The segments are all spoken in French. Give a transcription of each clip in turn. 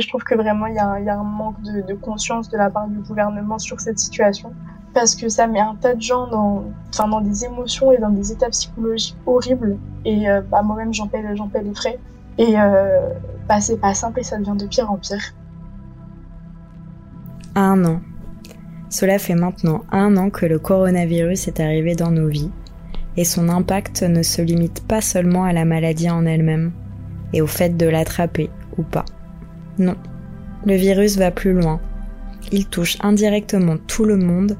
je trouve que vraiment il y, a un manque de, conscience de la part du gouvernement sur cette situation parce que ça met un tas de gens dans, enfin, dans des émotions et dans des états psychologiques horribles. Et euh, bah, moi-même, j'en paie, les frais. Et euh, bah, c'est pas simple et ça devient de pire en pire. Un an. Cela fait maintenant un an que le coronavirus est arrivé dans nos vies. Et son impact ne se limite pas seulement à la maladie en elle-même et au fait de l'attraper ou pas. Non, le virus va plus loin. Il touche indirectement tout le monde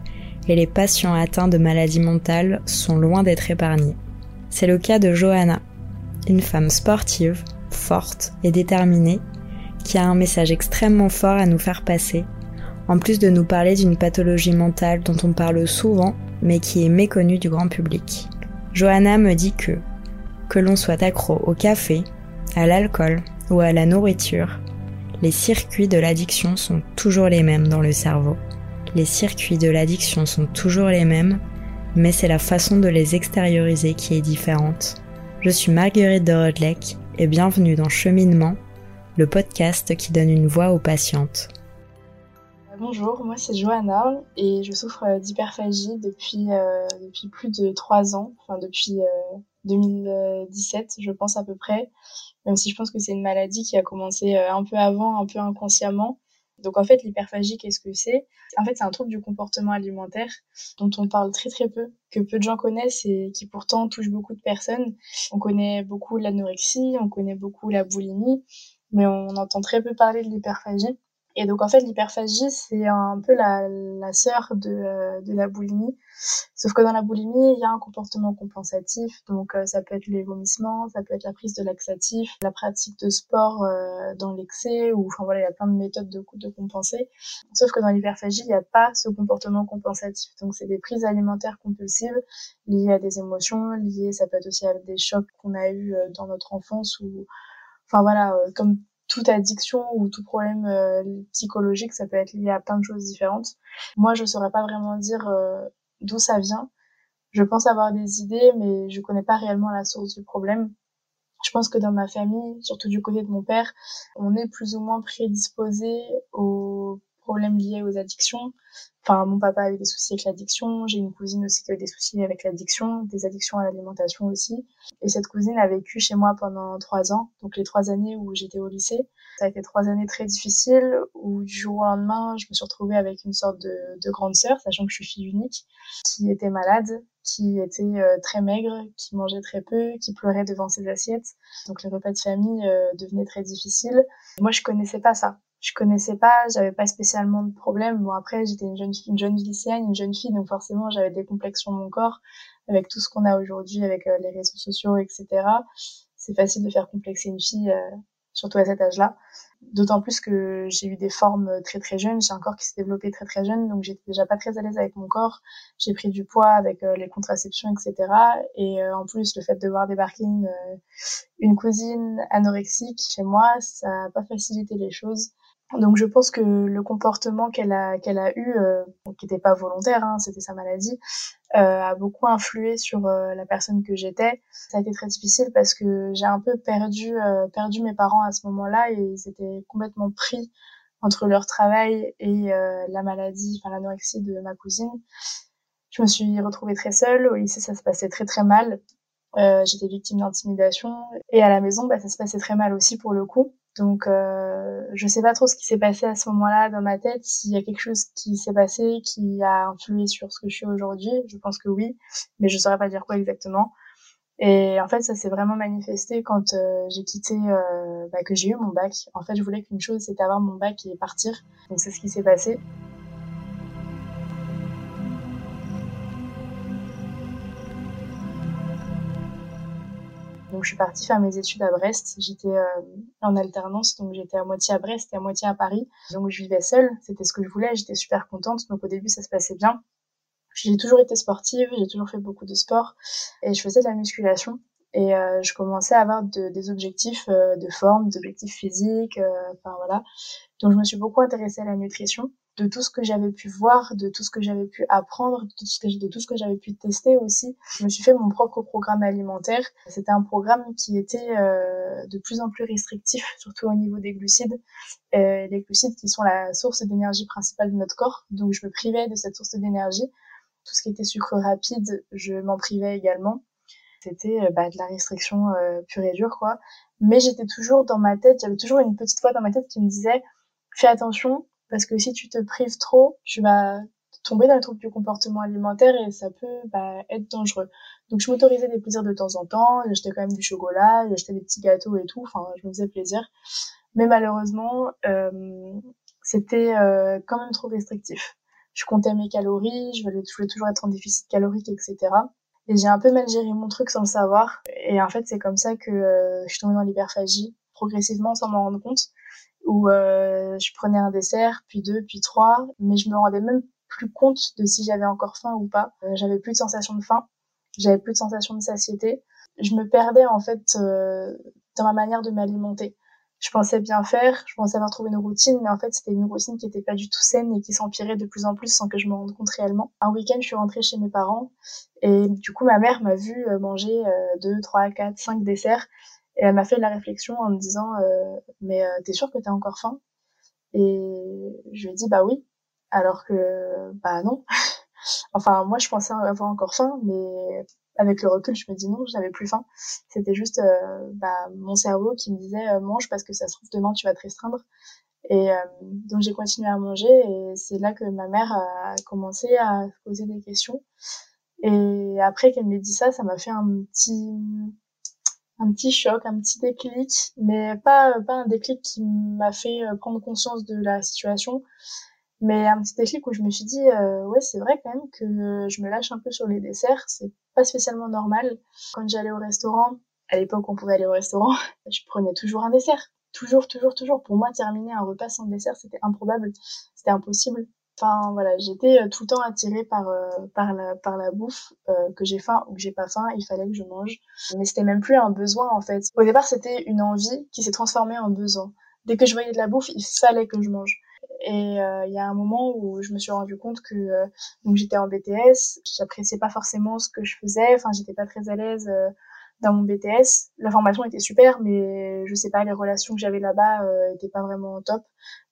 et les patients atteints de maladies mentales sont loin d'être épargnés. C'est le cas de Johanna, une femme sportive, forte et déterminée, qui a un message extrêmement fort à nous faire passer, en plus de nous parler d'une pathologie mentale dont on parle souvent, mais qui est méconnue du grand public. Johanna me dit que, que l'on soit accro au café, à l'alcool ou à la nourriture, les circuits de l'addiction sont toujours les mêmes dans le cerveau. Les circuits de l'addiction sont toujours les mêmes, mais c'est la façon de les extérioriser qui est différente. Je suis Marguerite de Rodleck et bienvenue dans Cheminement, le podcast qui donne une voix aux patientes. Bonjour, moi c'est Johanna et je souffre d'hyperphagie depuis, euh, depuis plus de trois ans, enfin depuis 2017 euh, je pense à peu près même si je pense que c'est une maladie qui a commencé euh, un peu avant, un peu inconsciemment. Donc en fait, l'hyperphagie, qu'est-ce que c'est? En fait, c'est un trouble du comportement alimentaire dont on parle très très peu, que peu de gens connaissent et qui pourtant touche beaucoup de personnes. On connaît beaucoup l'anorexie, on connaît beaucoup la boulimie, mais on entend très peu parler de l'hyperphagie. Et donc en fait l'hyperphagie c'est un peu la, sœur de, euh, de la boulimie. Sauf que dans la boulimie il y a un comportement compensatif, donc euh, ça peut être les vomissements, ça peut être la prise de laxatifs, la pratique de sport euh, dans l'excès, ou enfin voilà il y a plein de méthodes de, de compenser. Sauf que dans l'hyperphagie il n'y a pas ce comportement compensatif, donc c'est des prises alimentaires compulsives liées à des émotions, liées ça peut être aussi à des chocs qu'on a eu dans notre enfance ou enfin voilà comme toute addiction ou tout problème euh, psychologique, ça peut être lié à plein de choses différentes. Moi, je saurais pas vraiment dire euh, d'où ça vient. Je pense avoir des idées, mais je connais pas réellement la source du problème. Je pense que dans ma famille, surtout du côté de mon père, on est plus ou moins prédisposé aux problèmes liés aux addictions. Enfin, mon papa a eu des soucis avec l'addiction, j'ai une cousine aussi qui a eu des soucis avec l'addiction, des addictions à l'alimentation aussi. Et cette cousine a vécu chez moi pendant trois ans, donc les trois années où j'étais au lycée. Ça a été trois années très difficiles où du jour au lendemain, je me suis retrouvée avec une sorte de, de grande sœur, sachant que je suis fille unique, qui était malade, qui était euh, très maigre, qui mangeait très peu, qui pleurait devant ses assiettes. Donc les repas de famille euh, devenaient très difficiles. Moi, je connaissais pas ça je connaissais pas, j'avais pas spécialement de problème. Bon après j'étais une jeune une jeune lycéenne, une jeune fille, donc forcément j'avais des complexes sur mon corps avec tout ce qu'on a aujourd'hui avec euh, les réseaux sociaux, etc. C'est facile de faire complexer une fille, euh, surtout à cet âge-là. D'autant plus que j'ai eu des formes très très jeunes, j'ai un corps qui s'est développé très très jeune, donc j'étais déjà pas très à l'aise avec mon corps. J'ai pris du poids avec euh, les contraceptions, etc. Et en plus, le fait de voir débarquer une, une cousine anorexique chez moi, ça a pas facilité les choses. Donc je pense que le comportement qu'elle a qu'elle a eu, euh, qui n'était pas volontaire, hein, c'était sa maladie, euh, a beaucoup influé sur euh, la personne que j'étais. Ça a été très difficile parce que j'ai un peu perdu euh, perdu mes parents à ce moment-là et ils étaient complètement pris entre leur travail et la maladie, enfin l'anorexie de ma cousine. Je me suis retrouvée très seule. Au lycée, ça se passait très très mal. J'étais victime d'intimidation et à la maison, bah, ça se passait très mal aussi pour le coup. Donc, euh, je sais pas trop ce qui s'est passé à ce moment-là dans ma tête, s'il y a quelque chose qui s'est passé, qui a influé sur ce que je suis aujourd'hui. Je pense que oui, mais je saurais pas dire quoi exactement. Et en fait, ça s'est vraiment manifesté quand euh, j'ai quitté, euh, bah, que j'ai eu mon bac. En fait, je voulais qu'une chose, c'était avoir mon bac et partir. Donc, c'est ce qui s'est passé. Je suis partie faire mes études à Brest. J'étais euh, en alternance, donc j'étais à moitié à Brest et à moitié à Paris. Donc je vivais seule, c'était ce que je voulais, j'étais super contente. Donc au début ça se passait bien. J'ai toujours été sportive, j'ai toujours fait beaucoup de sport et je faisais de la musculation. Et euh, je commençais à avoir des objectifs euh, de forme, des objectifs physiques, enfin voilà. Donc je me suis beaucoup intéressée à la nutrition. De tout ce que j'avais pu voir, de tout ce que j'avais pu apprendre, de tout ce que, j'avais pu tester aussi. Je me suis fait mon propre programme alimentaire. C'était un programme qui était euh, de plus en plus restrictif, surtout au niveau des glucides. Euh, les glucides qui sont la source d'énergie principale de notre corps. Donc je me privais de cette source d'énergie. Tout ce qui était sucre rapide, je m'en privais également. C'était euh, bah, de la restriction euh, pure et dure, quoi. Mais j'étais toujours dans ma tête, j'avais toujours une petite voix dans ma tête qui me disait fais attention, parce que si tu te prives trop, tu vas tomber dans le trouble du comportement alimentaire et ça peut bah, être dangereux. Donc je m'autorisais des plaisirs de temps en temps, j'achetais quand même du chocolat, j'achetais des petits gâteaux et tout, enfin je me faisais plaisir. Mais malheureusement, euh, c'était euh, quand même trop restrictif. Je comptais mes calories, je voulais, toujours être en déficit calorique, etc. Et j'ai un peu mal géré mon truc sans le savoir. Et en fait, c'est comme ça que euh, je suis tombée dans l'hyperphagie, progressivement sans m'en rendre compte où euh, je prenais un dessert, puis deux, puis trois, mais je me rendais même plus compte de si j'avais encore faim ou pas. Euh, j'avais plus de sensation de faim, j'avais plus de sensation de satiété. Je me perdais en fait euh, dans ma manière de m'alimenter. Je pensais bien faire, je pensais avoir trouvé une routine, mais en fait c'était une routine qui était pas du tout saine et qui s'empirait de plus en plus sans que je me rende compte réellement. Un week-end, je suis rentrée chez mes parents et du coup ma mère m'a vu manger deux, trois, quatre, cinq desserts et elle m'a fait la réflexion en me disant euh, mais euh, t'es sûr que t'as encore faim Et je lui ai dit bah oui, alors que bah non. enfin moi je pensais avoir encore faim, mais avec le recul je me dis non, j'avais plus faim. C'était juste euh, bah, mon cerveau qui me disait mange parce que ça se trouve demain tu vas te restreindre. Et euh, donc j'ai continué à manger et c'est là que ma mère a commencé à poser des questions. Et après qu'elle m'ait dit ça, ça m'a fait un petit un petit choc, un petit déclic, mais pas, pas un déclic qui m'a fait euh, prendre conscience de la situation, mais un petit déclic où je me suis dit, euh, ouais, c'est vrai quand même que je me lâche un peu sur les desserts, c'est pas spécialement normal. Quand j'allais au restaurant, à l'époque on pouvait aller au restaurant, je prenais toujours un dessert. Toujours, toujours, toujours. Pour moi, terminer un repas sans dessert, c'était improbable. C'était impossible. Enfin voilà, j'étais euh, tout le temps attirée par euh, par la par la bouffe, euh, que j'ai faim ou que j'ai pas faim, il fallait que je mange. Mais c'était même plus un besoin en fait. Au départ, c'était une envie qui s'est transformée en besoin. Dès que je voyais de la bouffe, il fallait que je mange. Et il y a un moment où je me suis rendu compte que donc j'étais en BTS, j'appréciais pas forcément ce que je faisais, enfin j'étais pas très à l'aise dans mon BTS. La formation était super, mais je sais pas, les relations que j'avais là-bas euh, étaient pas vraiment top.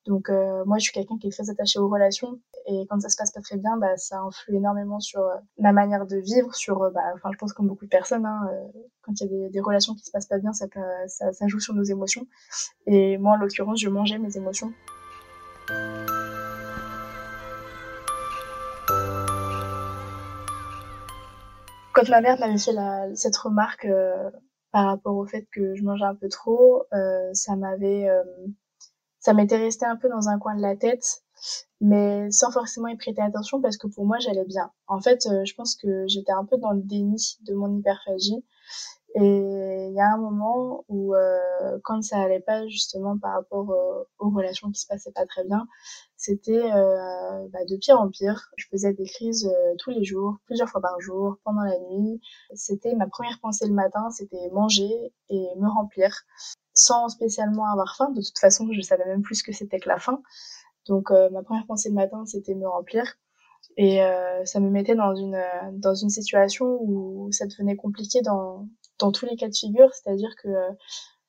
Donc euh, moi, je suis quelqu'un qui est très attaché aux relations et quand ça se passe pas très bien, bah ça influe énormément sur euh, ma manière de vivre, sur bah enfin je pense comme beaucoup de personnes, hein, quand il y a des, des, relations qui se passent pas bien, ça, ça ça joue sur nos émotions. Et moi, en l'occurrence, je mangeais mes émotions. Quand ma mère m'avait fait la, cette remarque euh, par rapport au fait que je mangeais un peu trop, euh, ça m'avait, euh, ça m'était resté un peu dans un coin de la tête, mais sans forcément y prêter attention parce que pour moi j'allais bien. En fait, je pense que j'étais un peu dans le déni de mon hyperphagie et il y a un moment où, euh, quand ça allait pas justement par rapport euh, aux relations qui se passaient pas très bien, c'était euh, bah, de pire en pire. Je faisais des crises euh, tous les jours, plusieurs fois par jour, pendant la nuit. C'était ma première pensée le matin, c'était manger et me remplir, sans spécialement avoir faim. De toute façon, je savais même plus ce que c'était que la faim. Donc euh, ma première pensée le matin, c'était me remplir. Et ça me mettait dans une dans une situation où ça devenait compliqué dans dans tous les cas de figure, c'est-à-dire que euh,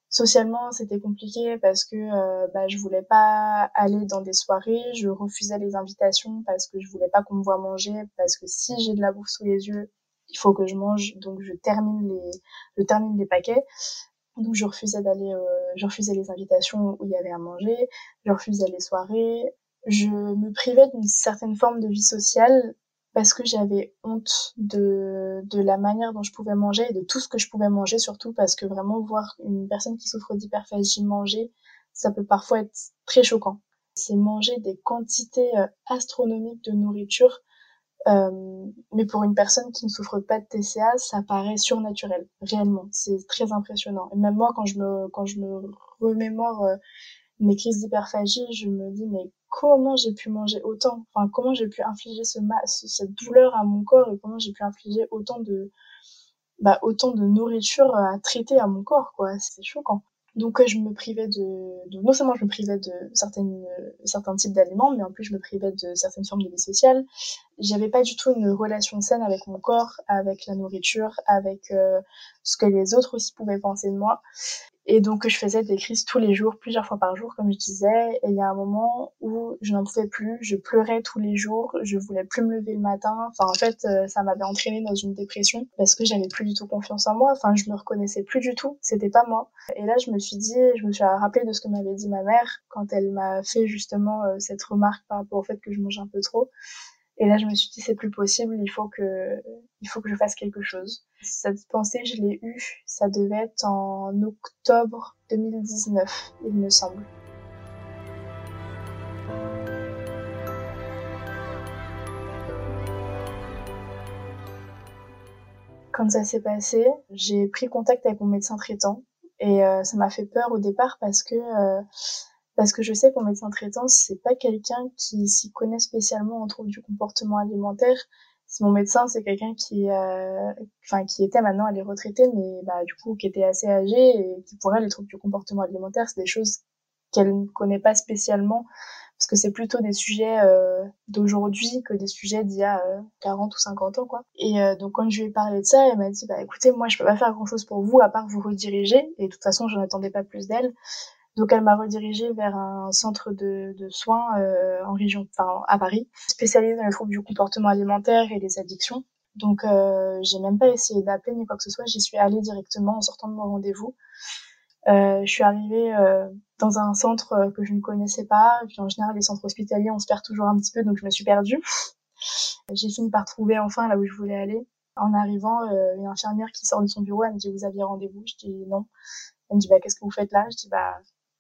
socialement c'était compliqué parce que euh, bah, je voulais pas aller dans des soirées, je refusais les invitations parce que je voulais pas qu'on me voit manger, parce que si j'ai de la bouffe sous les yeux, il faut que je mange, donc je termine les, je termine les paquets. Donc je refusais d'aller, euh, je refusais les invitations où il y avait à manger, je refusais les soirées, je me privais d'une certaine forme de vie sociale parce que j'avais honte de, de la manière dont je pouvais manger et de tout ce que je pouvais manger surtout parce que vraiment voir une personne qui souffre d'hyperphagie manger, ça peut parfois être très choquant. C'est manger des quantités euh, astronomiques de nourriture, euh, mais pour une personne qui ne souffre pas de TCA, ça paraît surnaturel, réellement. C'est très impressionnant. Et même moi, quand je me, quand je me remémore euh, mes crises d'hyperphagie, je me dis mais comment j'ai pu manger autant? Enfin, comment j'ai pu infliger ce cette douleur à mon corps et comment j'ai pu infliger autant de bah, autant de nourriture à traiter à mon corps quoi c'est choquant Donc je me privais de, non seulement je me privais de certaines certains types d'aliments, mais en plus je me privais de certaines formes de vie sociale. J'avais pas du tout une relation saine avec mon corps, avec la nourriture, avec ce que les autres aussi pouvaient penser de moi. Et donc, je faisais des crises tous les jours, plusieurs fois par jour, comme je disais. Et il y a un moment où je n'en pouvais plus, je pleurais tous les jours, je voulais plus me lever le matin. Enfin, en fait, euh, ça m'avait entraîné dans une dépression parce que j'avais plus du tout confiance en moi. Enfin, je me reconnaissais plus du tout. C'était pas moi. Et là, je me suis dit, je me suis rappelé de ce que m'avait dit ma mère quand elle m'a fait justement euh, cette remarque par rapport au fait que je mange un peu trop. Et là, je me suis dit, c'est plus possible, il faut que, il faut que je fasse quelque chose. Cette pensée, je l'ai eue, ça devait être en octobre 2019, il me semble. Quand ça s'est passé, j'ai pris contact avec mon médecin traitant et euh, ça m'a fait peur au départ parce que euh, parce que je sais qu'en médecin traitant, c'est pas quelqu'un qui s'y connaît spécialement en troubles du comportement alimentaire. Mon médecin, c'est quelqu'un qui, euh, enfin, qui était maintenant, elle est retraitée, mais bah, du coup, qui était assez âgée et qui, pour elle, les troubles du comportement alimentaire, c'est des choses qu'elle ne connaît pas spécialement parce que c'est plutôt des sujets euh, d'aujourd'hui que des sujets d'il y a 40 euh, ou 50 ans quoi. Et euh, donc quand je lui ai parlé de ça, elle m'a dit bah écoutez moi je peux pas faire grand chose pour vous à part vous rediriger et de toute façon je n'attendais pas plus d'elle. Donc elle m'a redirigée vers un centre de, de soins euh, en région, enfin à Paris, spécialisé dans les troubles du comportement alimentaire et les addictions. Donc euh, j'ai même pas essayé d'appeler ni quoi que ce soit, j'y suis allée directement en sortant de mon rendez-vous. Euh, je suis arrivée euh, dans un centre que je ne connaissais pas. Puis en général, les centres hospitaliers, on se perd toujours un petit peu, donc je me suis perdue. J'ai fini par trouver enfin là où je voulais aller. En arrivant, euh, une infirmière qui sort de son bureau, elle me dit vous aviez rendez-vous. Je dis non. Elle me dit bah qu'est-ce que vous faites là? Je dis bah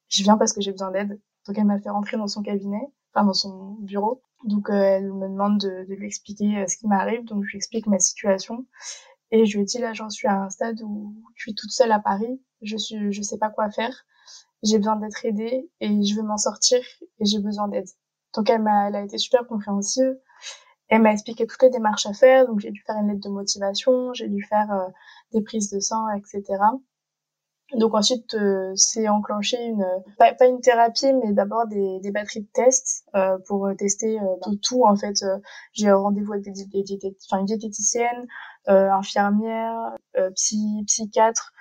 je viens parce que j'ai besoin d'aide. Donc elle m'a fait rentrer dans son cabinet, enfin dans son bureau. Donc euh, elle me demande de, de lui expliquer euh, ce qui m'arrive, donc je lui explique ma situation. Et je lui dis là j'en suis à un stade où je suis toute seule à Paris, je suis, je sais pas quoi faire, j'ai besoin d'être aidée et je veux m'en sortir et j'ai besoin d'aide. Donc elle m'a, elle a été super compréhensive. Elle m'a expliqué toutes les démarches à faire, donc j'ai dû faire une lettre de motivation, j'ai dû faire euh, des prises de sang, etc. Donc ensuite, euh, c'est enclenché une pas, pas, une thérapie, mais d'abord des, des batteries de tests euh, pour tester euh, tout, tout, En fait, euh, j'ai rendez-vous avec des, des, des une diététicienne, euh, infirmière, psy, psychiatre,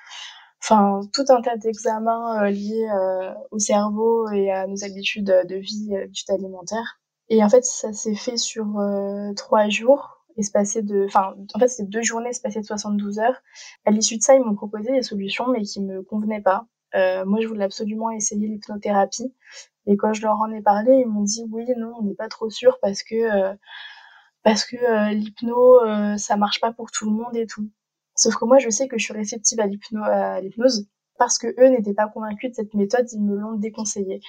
enfin tout un tas d'examens liés au cerveau et à nos habitudes de vie, habitudes alimentaires. Et en fait, ça s'est fait sur trois jours espacé de, enfin, en fait, c'est deux journées espacées de 72 heures. À l'issue de ça, ils m'ont proposé des solutions, mais qui me convenaient pas. Euh, moi, je voulais absolument essayer l'hypnothérapie. Et quand je leur en ai parlé, ils m'ont dit oui, non, on n'est pas trop sûr parce que euh, parce que euh, l'hypno, euh, ça marche pas pour tout le monde et tout. Sauf que moi, je sais que je suis réceptive à l'hypnose parce que eux n'étaient pas convaincus de cette méthode, ils me l'ont déconseillé.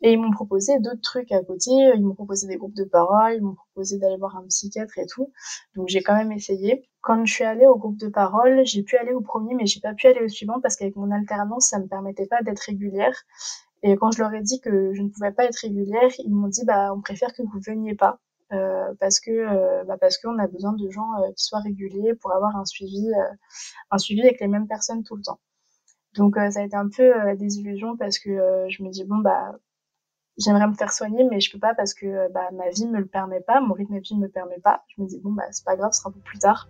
Et ils m'ont proposé d'autres trucs à côté, ils m'ont proposé des groupes de parole, ils m'ont proposé d'aller voir un psychiatre et tout. Donc j'ai quand même essayé. Quand je suis allée au groupe de parole, j'ai pu aller au premier, mais j'ai pas pu aller au suivant parce qu'avec mon alternance, ça me permettait pas d'être régulière. Et quand je leur ai dit que je ne pouvais pas être régulière, ils m'ont dit bah on préfère que vous veniez pas. Euh, parce que euh, bah parce qu'on a besoin de gens euh, qui soient réguliers pour avoir un suivi euh, un suivi avec les mêmes personnes tout le temps. Donc euh, ça a été un peu euh, la désillusion parce que euh, je me dis bon bah j'aimerais me faire soigner mais je peux pas parce que bah, ma vie me le permet pas, mon rythme de vie me permet pas. Je me dis bon bah c'est pas grave, ce sera un peu plus tard.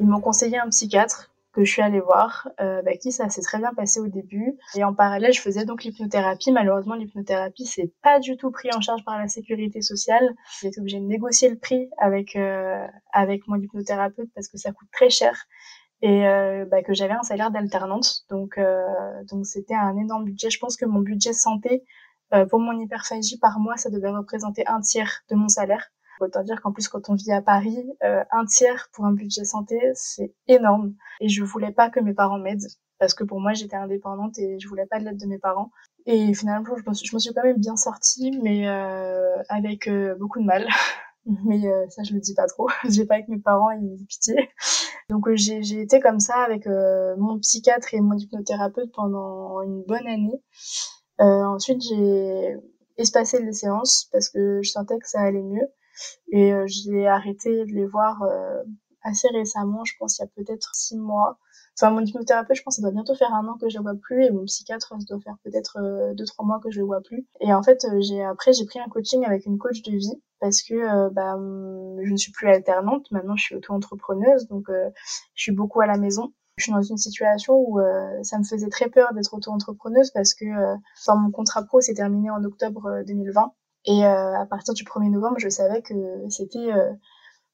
Ils m'ont conseillé un psychiatre que je suis allée voir, euh, avec qui ça s'est très bien passé au début. Et en parallèle, je faisais donc l'hypnothérapie. Malheureusement, l'hypnothérapie, c'est pas du tout pris en charge par la sécurité sociale. J'ai été obligée de négocier le prix avec euh, avec mon hypnothérapeute parce que ça coûte très cher et euh, bah, que j'avais un salaire d'alternante. Donc euh, donc c'était un énorme budget. Je pense que mon budget santé euh, pour mon hyperphagie par mois, ça devait représenter un tiers de mon salaire. Autant dire qu'en plus, quand on vit à Paris, euh, un tiers pour un budget santé, c'est énorme. Et je voulais pas que mes parents m'aident parce que pour moi, j'étais indépendante et je voulais pas de l'aide de mes parents. Et finalement, je me suis, je me suis quand même bien sortie, mais euh, avec euh, beaucoup de mal. mais ça, je le dis pas trop. j'ai pas avec mes parents, ils pitié. Donc j'ai été comme ça avec mon psychiatre et mon hypnothérapeute pendant une bonne année. ensuite, j'ai espacé les séances parce que je sentais que ça allait mieux. Et j'ai arrêté de les voir assez récemment, je pense il y a peut-être six mois. Enfin, mon hypnothérapeute, je pense, ça doit bientôt faire un an que je le vois plus, et mon psychiatre, ça doit faire peut-être euh, deux, trois mois que je le vois plus. Et en fait, euh, j'ai après, j'ai pris un coaching avec une coach de vie parce que euh, bah, je ne suis plus alternante. Maintenant, je suis auto-entrepreneuse, donc je suis beaucoup à la maison. Je suis dans une situation où ça me faisait très peur d'être auto-entrepreneuse parce que enfin, mon contrat pro s'est terminé en octobre 2020. Et à partir du 1er novembre, je savais que c'était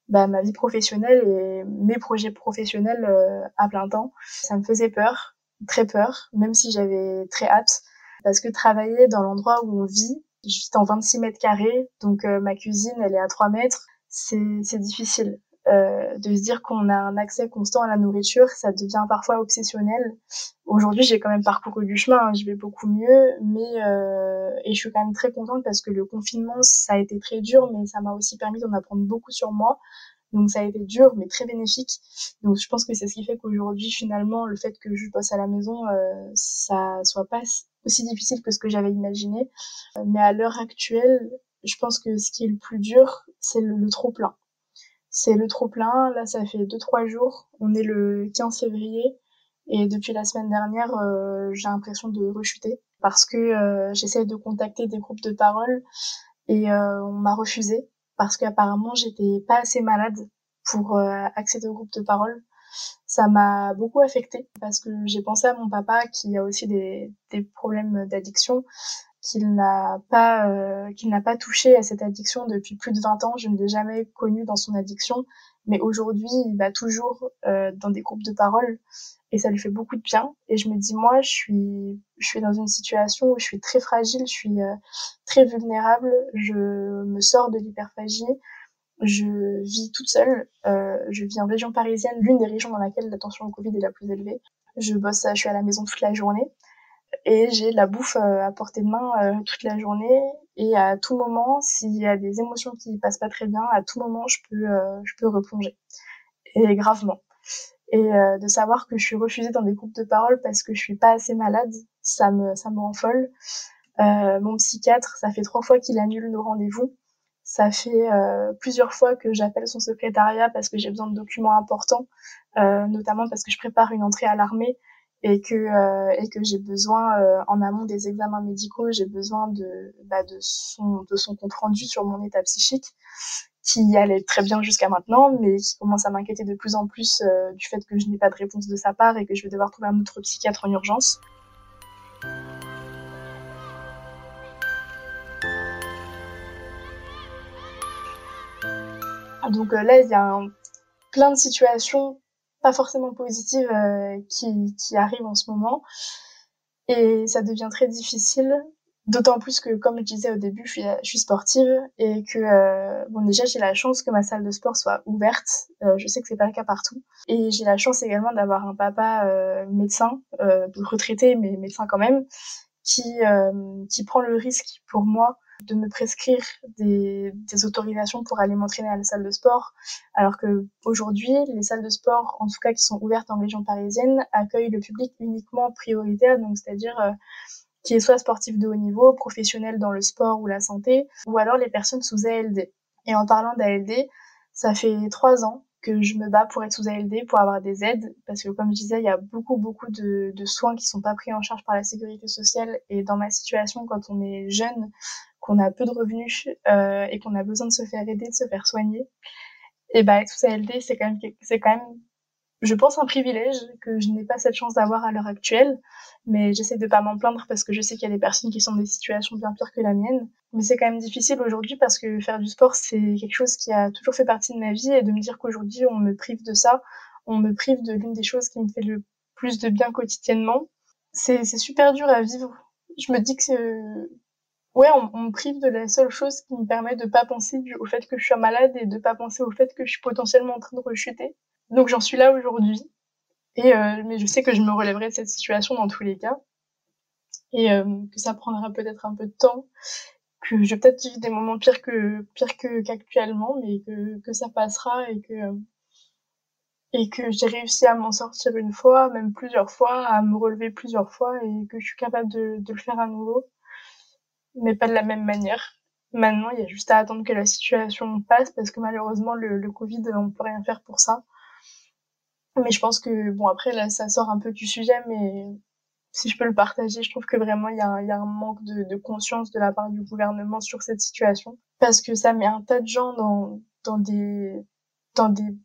bah, ma vie professionnelle et mes projets professionnels euh, à plein temps. Ça me faisait peur, très peur, même si j'avais très hâte, parce que travailler dans l'endroit où on vit, je vis en 26 mètres carrés, donc euh, ma cuisine, elle est à 3 mètres, c'est difficile. Euh, de se dire qu'on a un accès constant à la nourriture, ça devient parfois obsessionnel. Aujourd'hui, j'ai quand même parcouru du chemin, hein, je vais beaucoup mieux, mais euh, et je suis quand même très contente parce que le confinement, ça a été très dur, mais ça m'a aussi permis d'en apprendre beaucoup sur moi. Donc ça a été dur, mais très bénéfique. Donc je pense que c'est ce qui fait qu'aujourd'hui, finalement, le fait que je bosse à la maison, euh, ça soit pas aussi difficile que ce que j'avais imaginé. Mais à l'heure actuelle, je pense que ce qui est le plus dur, c'est le trop plein c'est le trop plein. Là, ça fait 2-3 jours. On est le 15 février. Et depuis la semaine dernière, euh, j'ai l'impression de rechuter parce que euh, j'essaie de contacter des groupes de parole et euh, on m'a refusé parce qu'apparemment j'étais pas assez malade pour accéder au groupe de parole. Ça m'a beaucoup affectée parce que j'ai pensé à mon papa qui a aussi des, des problèmes d'addiction qu'il n'a pas euh, qu'il n'a pas touché à cette addiction depuis plus de 20 ans. Je ne l'ai jamais connu dans son addiction, mais aujourd'hui, il va toujours euh, dans des groupes de parole et ça lui fait beaucoup de bien. Et je me dis moi, je suis je suis dans une situation où je suis très fragile, je suis euh, très vulnérable, je me sors de l'hyperphagie. Je vis toute seule. je vis en région parisienne, l'une des régions dans laquelle la tension au Covid est la plus élevée. Je bosse, je suis à la maison toute la journée et j'ai de la bouffe euh, à portée de main euh, toute la journée. Et à tout moment s'il y a des émotions qui passent pas très bien à tout moment je peux euh, je peux replonger. Et gravement. Et de savoir que je suis refusée dans des groupes de parole parce que je suis pas assez malade ça me ça me rend folle mon psychiatre ça fait trois fois qu'il annule nos rendez-vous. Ça fait plusieurs fois que j'appelle son secrétariat parce que j'ai besoin de documents importants notamment parce que je prépare une entrée à l'armée et que euh, et que j'ai besoin euh, en amont des examens médicaux j'ai besoin de bah, de son de son compte rendu sur mon état psychique qui allait très bien jusqu'à maintenant mais qui commence à m'inquiéter de plus en plus euh, du fait que je n'ai pas de réponse de sa part et que je vais devoir trouver un autre psychiatre en urgence. Donc là il y a plein de situations pas forcément positive euh, qui, qui arrive en ce moment. Et ça devient très difficile, d'autant plus que, comme je disais au début, je suis, je suis sportive et que, euh, bon, déjà, j'ai la chance que ma salle de sport soit ouverte. Euh, je sais que c'est pas le cas partout. Et j'ai la chance également d'avoir un papa euh, médecin, euh, retraité, mais médecin quand même, qui, qui prend le risque pour moi de me prescrire des, des, autorisations pour aller m'entraîner à la salle de sport, alors que aujourd'hui, les salles de sport, en tout cas qui sont ouvertes en région parisienne, accueillent le public uniquement prioritaire, donc c'est-à-dire euh, qui est soit sportif de haut niveau, professionnel dans le sport ou la santé, ou alors les personnes sous ALD. Et en parlant d'ALD, ça fait trois ans que je me bats pour être sous ALD, pour avoir des aides, parce que comme je disais, il y a beaucoup, beaucoup de, de soins qui sont pas pris en charge par la sécurité sociale, et dans ma situation, quand on est jeune, qu'on a peu de revenus euh, et qu'on a besoin de se faire aider, de se faire soigner, et bah sous ALD, c'est quand même, c'est quand même, je pense un privilège que je n'ai pas cette chance d'avoir à l'heure actuelle, mais j'essaie de pas m'en plaindre parce que je sais qu'il y a des personnes qui sont dans des situations bien pires que la mienne. Mais c'est quand même difficile aujourd'hui parce que faire du sport, c'est quelque chose qui a toujours fait partie de ma vie et de me dire qu'aujourd'hui on me prive de ça, on me prive de l'une des choses qui me fait le plus de bien quotidiennement, c'est super dur à vivre. Je me dis que ouais, on, me prive de la seule chose qui me permet de pas penser au fait que je suis malade et de pas penser au fait que je suis potentiellement en train de rechuter. Donc j'en suis là aujourd'hui. Et euh, mais je sais que je me relèverai de cette situation dans tous les cas et euh, que ça prendra peut-être un peu de temps, que je vais peut-être vivre des moments pires que pires que qu'actuellement, mais que que ça passera et que et que j'ai réussi à m'en sortir une fois, même plusieurs fois, à me relever plusieurs fois et que je suis capable de, de le faire à nouveau mais pas de la même manière. Maintenant, il y a juste à attendre que la situation passe parce que malheureusement, le, Covid, on peut rien faire pour ça. Mais je pense que, bon, après, là, ça sort un peu du sujet, mais si je peux le partager, je trouve que vraiment, il y a un, manque de, conscience de la part du gouvernement sur cette situation. Parce que ça met un tas de gens dans, dans des, dans des,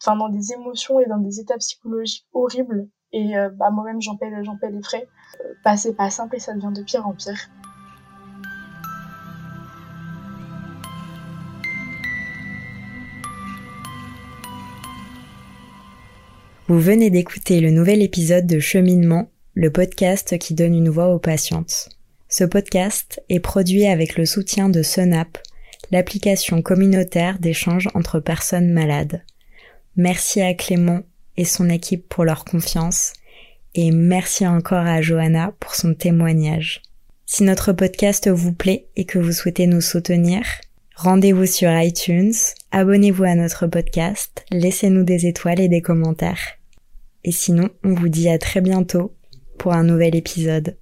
enfin, dans des émotions et dans des états psychologiques horribles. Et, euh, bah, moi-même, j'en paie, paie les frais. Euh, bah, c'est pas simple et ça devient de pire en pire. Vous venez d'écouter le nouvel épisode de Cheminement, le podcast qui donne une voix aux patientes. Ce podcast est produit avec le soutien de Sunap, l'application communautaire d'échange entre personnes malades. Merci à Clément et son équipe pour leur confiance et merci encore à Johanna pour son témoignage. Si notre podcast vous plaît et que vous souhaitez nous soutenir, rendez-vous sur iTunes, abonnez-vous à notre podcast, laissez-nous des étoiles et des commentaires. Et sinon, on vous dit à très bientôt pour un nouvel épisode.